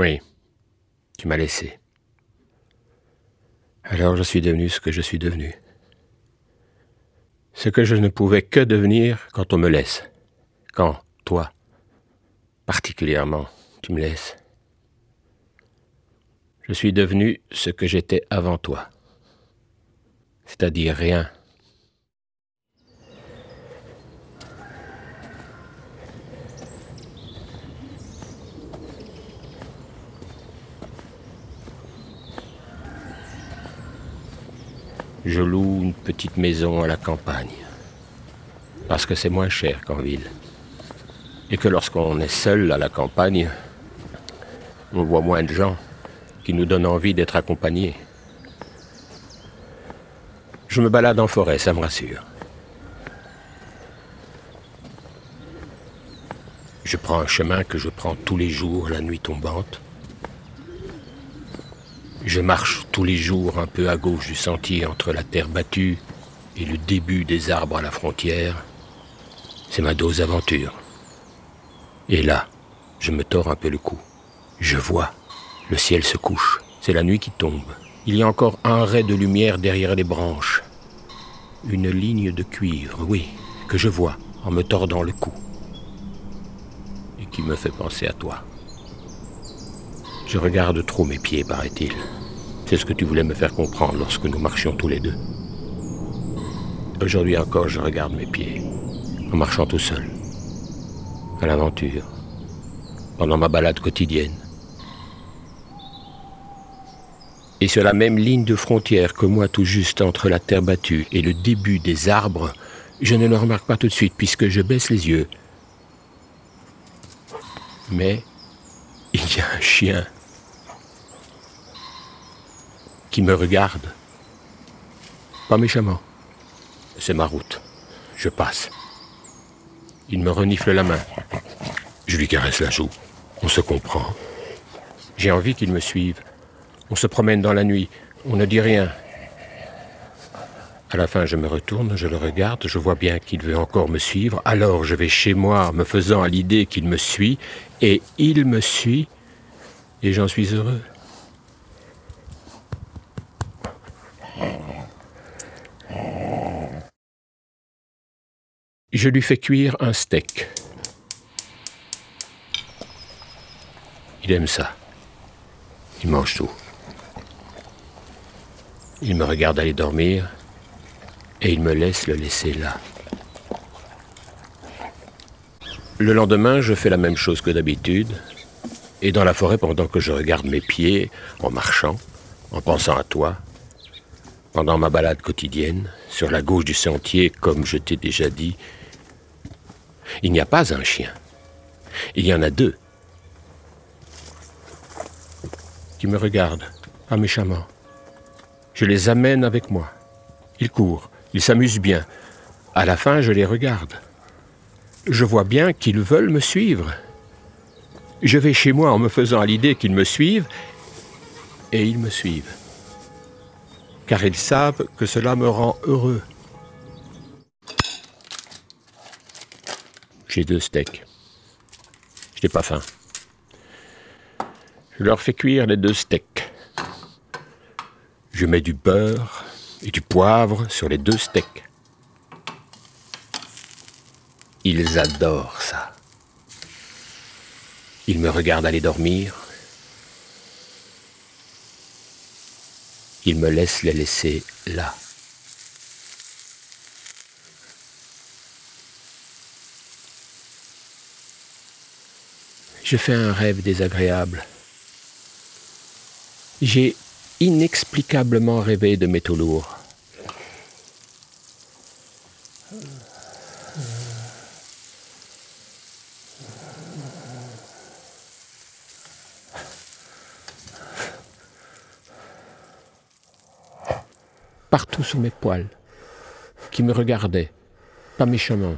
Oui, tu m'as laissé. Alors je suis devenu ce que je suis devenu. Ce que je ne pouvais que devenir quand on me laisse. Quand, toi, particulièrement, tu me laisses. Je suis devenu ce que j'étais avant toi. C'est-à-dire rien. Je loue une petite maison à la campagne. Parce que c'est moins cher qu'en ville. Et que lorsqu'on est seul à la campagne, on voit moins de gens qui nous donnent envie d'être accompagnés. Je me balade en forêt, ça me rassure. Je prends un chemin que je prends tous les jours la nuit tombante. Je marche tous les jours un peu à gauche du sentier entre la terre battue et le début des arbres à la frontière. C'est ma dose d'aventure. Et là, je me tords un peu le cou. Je vois. Le ciel se couche. C'est la nuit qui tombe. Il y a encore un ray de lumière derrière les branches. Une ligne de cuivre, oui, que je vois en me tordant le cou. Et qui me fait penser à toi. Je regarde trop mes pieds, paraît-il. C'est ce que tu voulais me faire comprendre lorsque nous marchions tous les deux. Aujourd'hui encore, je regarde mes pieds, en marchant tout seul, à l'aventure, pendant ma balade quotidienne. Et sur la même ligne de frontière que moi, tout juste entre la terre battue et le début des arbres, je ne le remarque pas tout de suite puisque je baisse les yeux. Mais il y a un chien qui me regarde. Pas méchamment. C'est ma route. Je passe. Il me renifle la main. Je lui caresse la joue. On se comprend. J'ai envie qu'il me suive. On se promène dans la nuit. On ne dit rien. À la fin, je me retourne, je le regarde, je vois bien qu'il veut encore me suivre. Alors je vais chez moi, me faisant à l'idée qu'il me suit, et il me suit, et j'en suis heureux. Je lui fais cuire un steak. Il aime ça. Il mange tout. Il me regarde aller dormir et il me laisse le laisser là. Le lendemain, je fais la même chose que d'habitude. Et dans la forêt, pendant que je regarde mes pieds, en marchant, en pensant à toi, pendant ma balade quotidienne, sur la gauche du sentier, comme je t'ai déjà dit, il n'y a pas un chien. Il y en a deux. Qui me regardent, pas méchamment. Je les amène avec moi. Ils courent, ils s'amusent bien. À la fin, je les regarde. Je vois bien qu'ils veulent me suivre. Je vais chez moi en me faisant à l'idée qu'ils me suivent, et ils me suivent. Car ils savent que cela me rend heureux. J'ai deux steaks. Je n'ai pas faim. Je leur fais cuire les deux steaks. Je mets du beurre et du poivre sur les deux steaks. Ils adorent ça. Ils me regardent aller dormir. Ils me laissent les laisser là. Je fais un rêve désagréable. J'ai inexplicablement rêvé de métaux lourds. Partout sous mes poils, qui me regardaient, pas méchamment.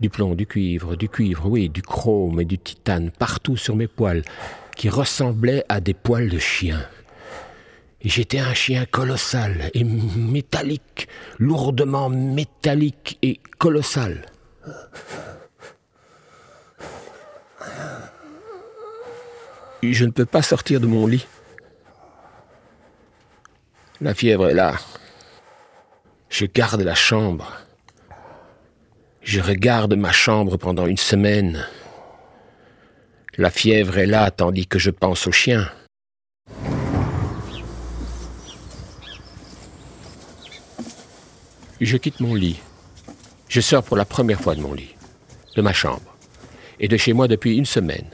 Du plomb, du cuivre, du cuivre, oui, du chrome et du titane partout sur mes poils, qui ressemblaient à des poils de chien. J'étais un chien colossal et métallique, lourdement métallique et colossal. Je ne peux pas sortir de mon lit. La fièvre est là. Je garde la chambre. Je regarde ma chambre pendant une semaine. La fièvre est là tandis que je pense au chien. Je quitte mon lit. Je sors pour la première fois de mon lit, de ma chambre, et de chez moi depuis une semaine.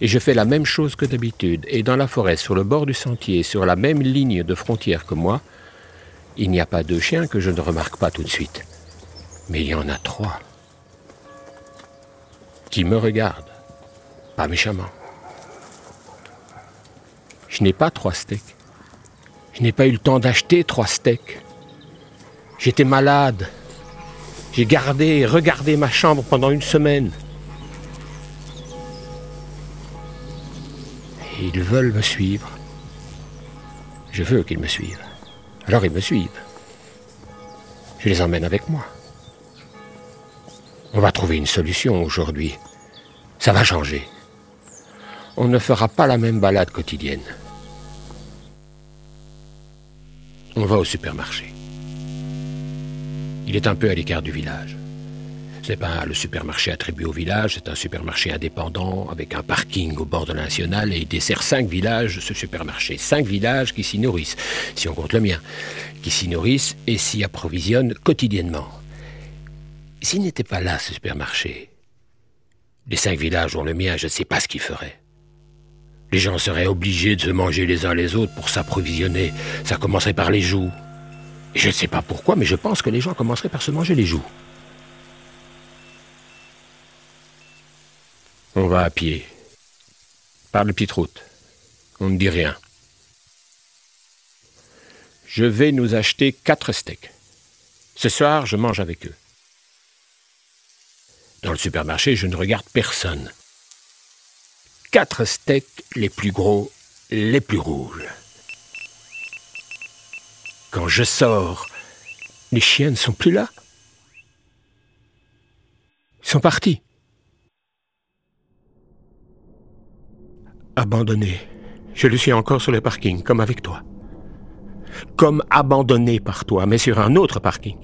Et je fais la même chose que d'habitude. Et dans la forêt, sur le bord du sentier, sur la même ligne de frontière que moi, il n'y a pas deux chiens que je ne remarque pas tout de suite. Mais il y en a trois. Qui me regardent. Pas méchamment. Je n'ai pas trois steaks. Je n'ai pas eu le temps d'acheter trois steaks. J'étais malade. J'ai gardé et regardé ma chambre pendant une semaine. ils veulent me suivre. Je veux qu'ils me suivent. Alors ils me suivent. Je les emmène avec moi. On va trouver une solution aujourd'hui. Ça va changer. On ne fera pas la même balade quotidienne. On va au supermarché. Il est un peu à l'écart du village. Ce n'est pas le supermarché attribué au village, c'est un supermarché indépendant avec un parking au bord de la nationale et il dessert cinq villages, ce supermarché. Cinq villages qui s'y nourrissent, si on compte le mien, qui s'y nourrissent et s'y approvisionnent quotidiennement. S'il n'était pas là, ce supermarché, les cinq villages ont le mien, je ne sais pas ce qu'ils feraient. Les gens seraient obligés de se manger les uns les autres pour s'approvisionner. Ça commencerait par les joues, je ne sais pas pourquoi, mais je pense que les gens commenceraient par se manger les joues. On va à pied, par la petite route. On ne dit rien. Je vais nous acheter quatre steaks. Ce soir, je mange avec eux. Dans le supermarché, je ne regarde personne. Quatre steaks les plus gros, les plus rouges. Quand je sors, les chiens ne sont plus là. Ils sont partis. Abandonné. Je le suis encore sur le parking, comme avec toi. Comme abandonné par toi, mais sur un autre parking.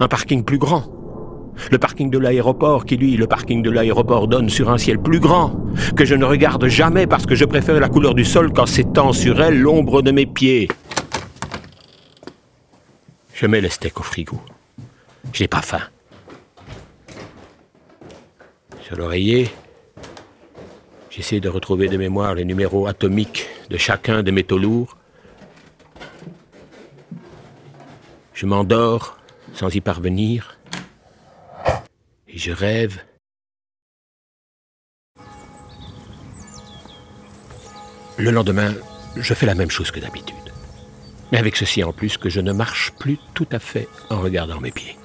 Un parking plus grand. Le parking de l'aéroport qui, lui, le parking de l'aéroport donne sur un ciel plus grand, que je ne regarde jamais parce que je préfère la couleur du sol quand s'étend sur elle l'ombre de mes pieds. Je mets le steak au frigo. J'ai pas faim. Sur l'oreiller, j'essaie de retrouver de mémoire les numéros atomiques de chacun des métaux lourds. Je m'endors sans y parvenir. Je rêve. Le lendemain, je fais la même chose que d'habitude. Mais avec ceci en plus que je ne marche plus tout à fait en regardant mes pieds.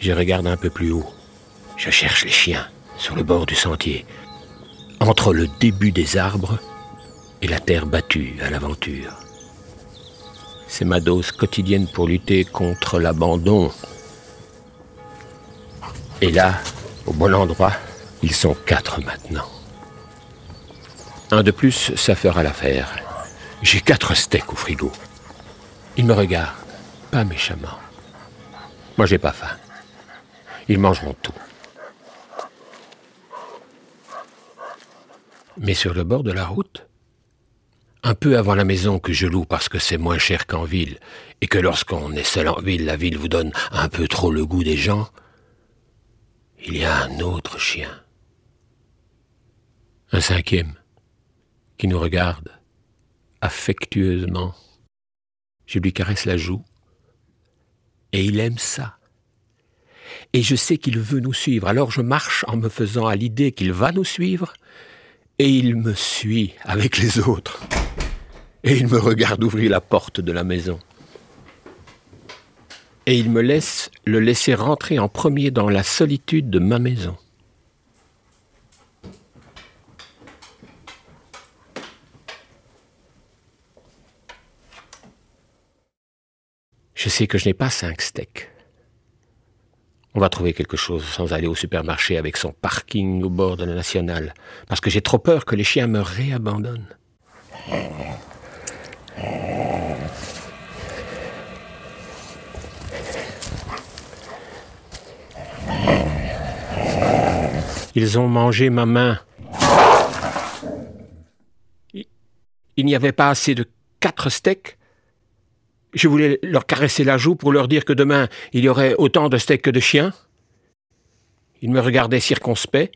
Je regarde un peu plus haut. Je cherche les chiens sur le bord du sentier, entre le début des arbres et la terre battue à l'aventure. C'est ma dose quotidienne pour lutter contre l'abandon. Et là, au bon endroit, ils sont quatre maintenant. Un de plus, ça fera l'affaire. J'ai quatre steaks au frigo. Ils me regardent, pas méchamment. Moi, j'ai pas faim. Ils mangeront tout. Mais sur le bord de la route, un peu avant la maison que je loue parce que c'est moins cher qu'en ville, et que lorsqu'on est seul en ville, la ville vous donne un peu trop le goût des gens, il y a un autre chien. Un cinquième, qui nous regarde affectueusement je lui caresse la joue. Et il aime ça. Et je sais qu'il veut nous suivre. Alors je marche en me faisant à l'idée qu'il va nous suivre. Et il me suit avec les autres. Et il me regarde ouvrir la porte de la maison. Et il me laisse le laisser rentrer en premier dans la solitude de ma maison. Je sais que je n'ai pas cinq steaks. On va trouver quelque chose sans aller au supermarché avec son parking au bord de la nationale, parce que j'ai trop peur que les chiens me réabandonnent. Ils ont mangé ma main. Il n'y avait pas assez de quatre steaks. Je voulais leur caresser la joue pour leur dire que demain il y aurait autant de steaks que de chiens. Ils me regardaient circonspect.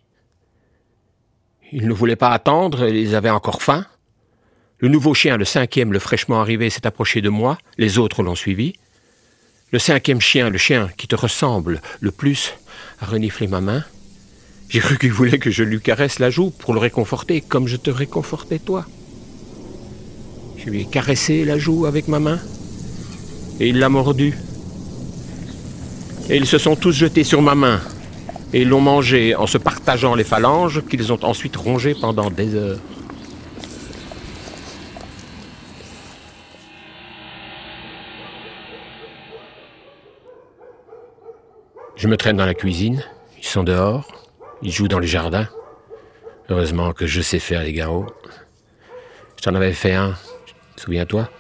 Ils ne voulaient pas attendre, ils avaient encore faim. Le nouveau chien, le cinquième, le fraîchement arrivé, s'est approché de moi, les autres l'ont suivi. Le cinquième chien, le chien qui te ressemble le plus, a reniflé ma main. J'ai cru qu'il voulait que je lui caresse la joue pour le réconforter, comme je te réconfortais toi. Je lui ai caressé la joue avec ma main, et il l'a mordu. Et ils se sont tous jetés sur ma main, et l'ont mangé en se partageant les phalanges qu'ils ont ensuite rongé pendant des heures. Je me traîne dans la cuisine, ils sont dehors, il joue dans le jardin. Heureusement que je sais faire les garrots. Je t'en avais fait un, souviens-toi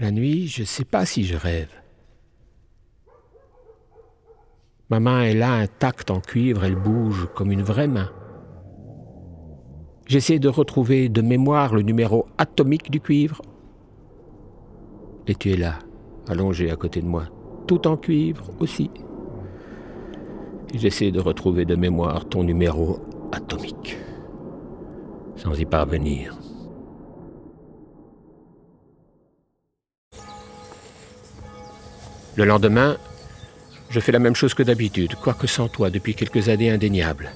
La nuit, je ne sais pas si je rêve. Ma main est là intacte en cuivre, elle bouge comme une vraie main. J'essaie de retrouver de mémoire le numéro atomique du cuivre. Et tu es là, allongé à côté de moi, tout en cuivre aussi. J'essaie de retrouver de mémoire ton numéro atomique, sans y parvenir. Le lendemain, je fais la même chose que d'habitude, quoique sans toi depuis quelques années indéniables.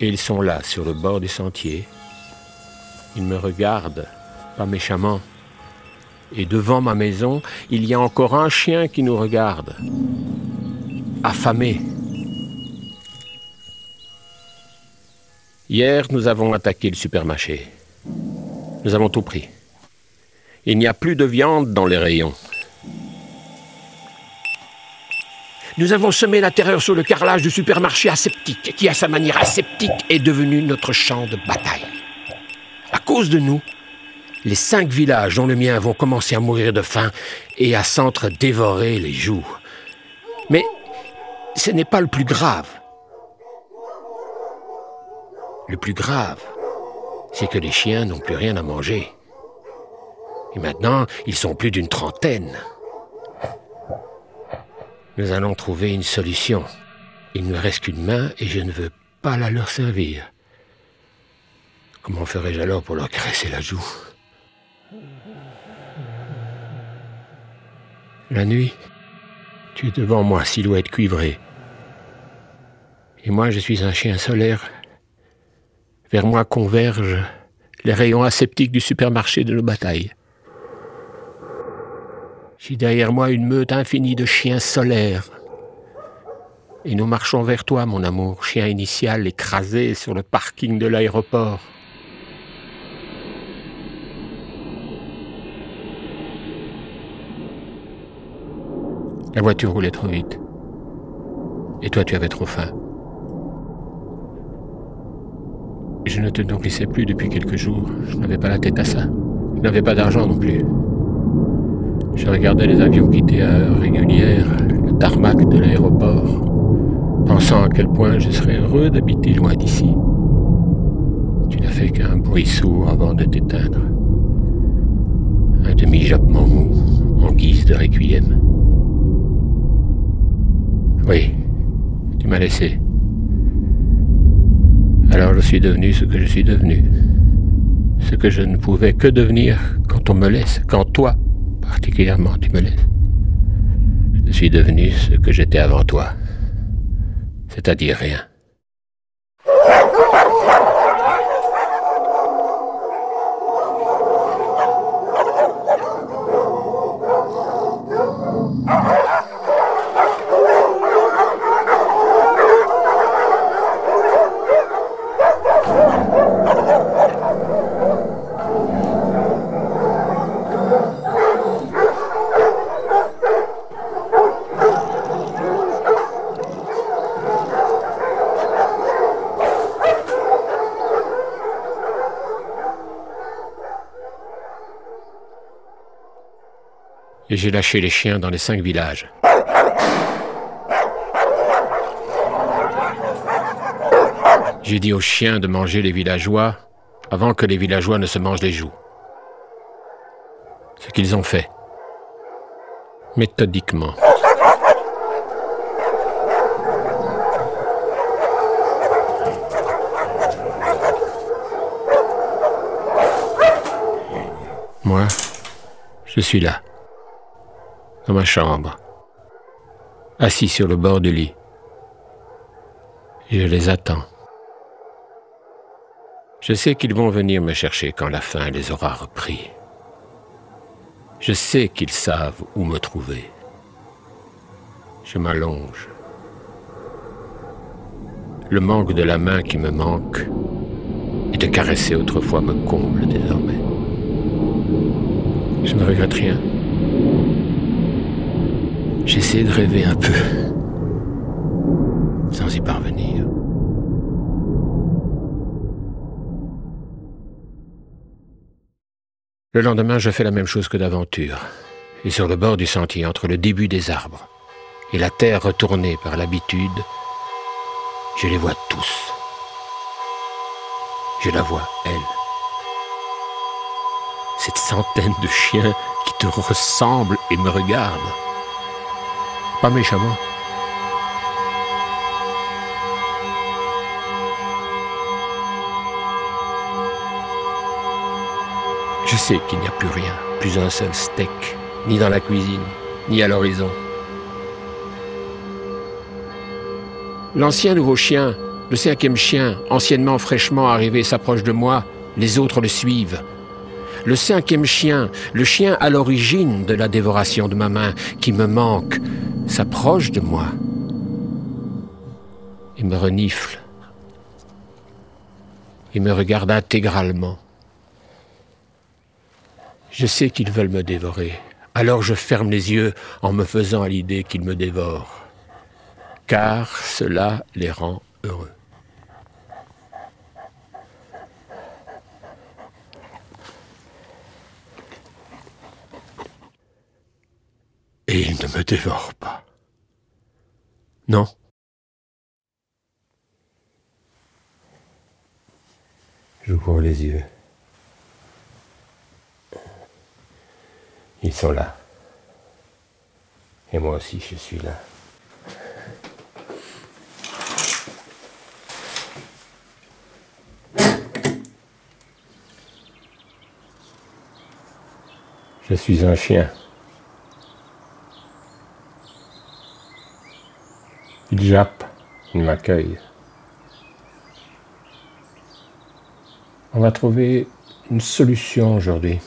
Et ils sont là, sur le bord du sentier. Ils me regardent, pas méchamment. Et devant ma maison, il y a encore un chien qui nous regarde, affamé. Hier, nous avons attaqué le supermarché. Nous avons tout pris. Il n'y a plus de viande dans les rayons. Nous avons semé la terreur sur le carrelage du supermarché aseptique, qui à sa manière aseptique est devenu notre champ de bataille. À cause de nous, les cinq villages, dont le mien, vont commencer à mourir de faim et à s'entre-dévorer les joues. Mais ce n'est pas le plus grave. Le plus grave, c'est que les chiens n'ont plus rien à manger. Et maintenant, ils sont plus d'une trentaine. Nous allons trouver une solution. Il ne me reste qu'une main et je ne veux pas la leur servir. Comment ferais-je alors pour leur caresser la joue? La nuit, tu es devant moi, silhouette cuivrée. Et moi, je suis un chien solaire. Vers moi convergent les rayons aseptiques du supermarché de nos batailles. J'ai derrière moi une meute infinie de chiens solaires. Et nous marchons vers toi, mon amour, chien initial écrasé sur le parking de l'aéroport. La voiture roulait trop vite. Et toi, tu avais trop faim. Je ne te nourrissais plus depuis quelques jours. Je n'avais pas la tête à ça. Je n'avais pas d'argent non plus. Je regardais les avions quitter à heure régulière le tarmac de l'aéroport, pensant à quel point je serais heureux d'habiter loin d'ici. Tu n'as fait qu'un bruit sourd avant de t'éteindre. Un demi-jappement mou en guise de requiem. Oui, tu m'as laissé. Alors je suis devenu ce que je suis devenu. Ce que je ne pouvais que devenir quand on me laisse, quand toi, particulièrement, tu me laisses. Je suis devenu ce que j'étais avant toi, c'est-à-dire rien. Et j'ai lâché les chiens dans les cinq villages. J'ai dit aux chiens de manger les villageois avant que les villageois ne se mangent les joues. Ce qu'ils ont fait. Méthodiquement. Moi, je suis là, dans ma chambre, assis sur le bord du lit. Je les attends. Je sais qu'ils vont venir me chercher quand la faim les aura repris. Je sais qu'ils savent où me trouver. Je m'allonge. Le manque de la main qui me manque et de caresser autrefois me comble désormais. Je ne regrette rien. J'essaie de rêver un peu, sans y parvenir. Le lendemain, je fais la même chose que d'aventure. Et sur le bord du sentier, entre le début des arbres et la terre retournée par l'habitude, je les vois tous. Je la vois, elle. Cette centaine de chiens qui te ressemblent et me regardent. Pas méchamment. Je sais qu'il n'y a plus rien, plus un seul steak, ni dans la cuisine, ni à l'horizon. L'ancien nouveau chien, le cinquième chien, anciennement fraîchement arrivé, s'approche de moi, les autres le suivent. Le cinquième chien, le chien à l'origine de la dévoration de ma main, qui me manque, s'approche de moi Il me renifle. Il me regarde intégralement. Je sais qu'ils veulent me dévorer. Alors je ferme les yeux en me faisant à l'idée qu'ils me dévorent. Car cela les rend heureux. Ne me dévorent pas. Non. J'ouvre les yeux. Ils sont là. Et moi aussi, je suis là. Je suis un chien. Il jappe, il m'accueille. On va trouver une solution aujourd'hui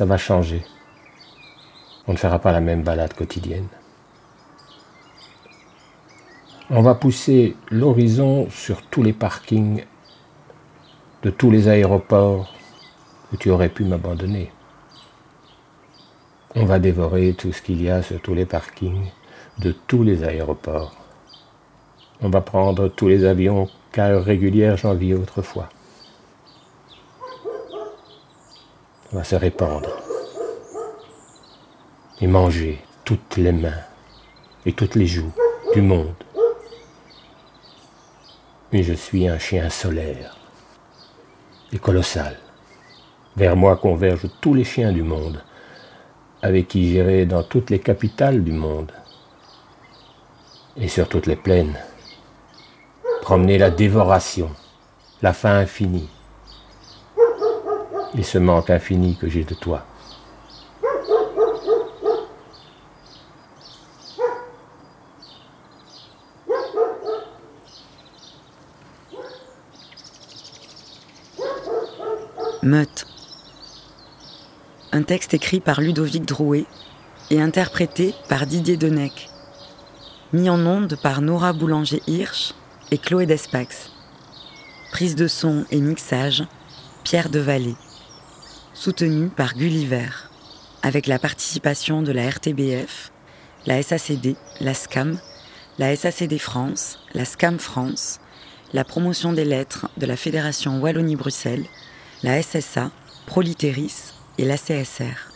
ça va changer. On ne fera pas la même balade quotidienne. On va pousser l'horizon sur tous les parkings de tous les aéroports où tu aurais pu m'abandonner. On va dévorer tout ce qu'il y a sur tous les parkings de tous les aéroports. On va prendre tous les avions qu'à heure régulière j'en vis autrefois. va se répandre et manger toutes les mains et toutes les joues du monde. Mais je suis un chien solaire et colossal. Vers moi convergent tous les chiens du monde, avec qui j'irai dans toutes les capitales du monde et sur toutes les plaines. Promener la dévoration, la faim infinie, et ce manque infini que j'ai de toi. Meute. Un texte écrit par Ludovic Drouet et interprété par Didier Denec. Mis en onde par Nora Boulanger-Hirsch et Chloé Despax. Prise de son et mixage, Pierre Vallée soutenu par Gulliver, avec la participation de la RTBF, la SACD, la SCAM, la SACD France, la SCAM France, la promotion des lettres de la Fédération Wallonie-Bruxelles, la SSA, Proliteris et la CSR.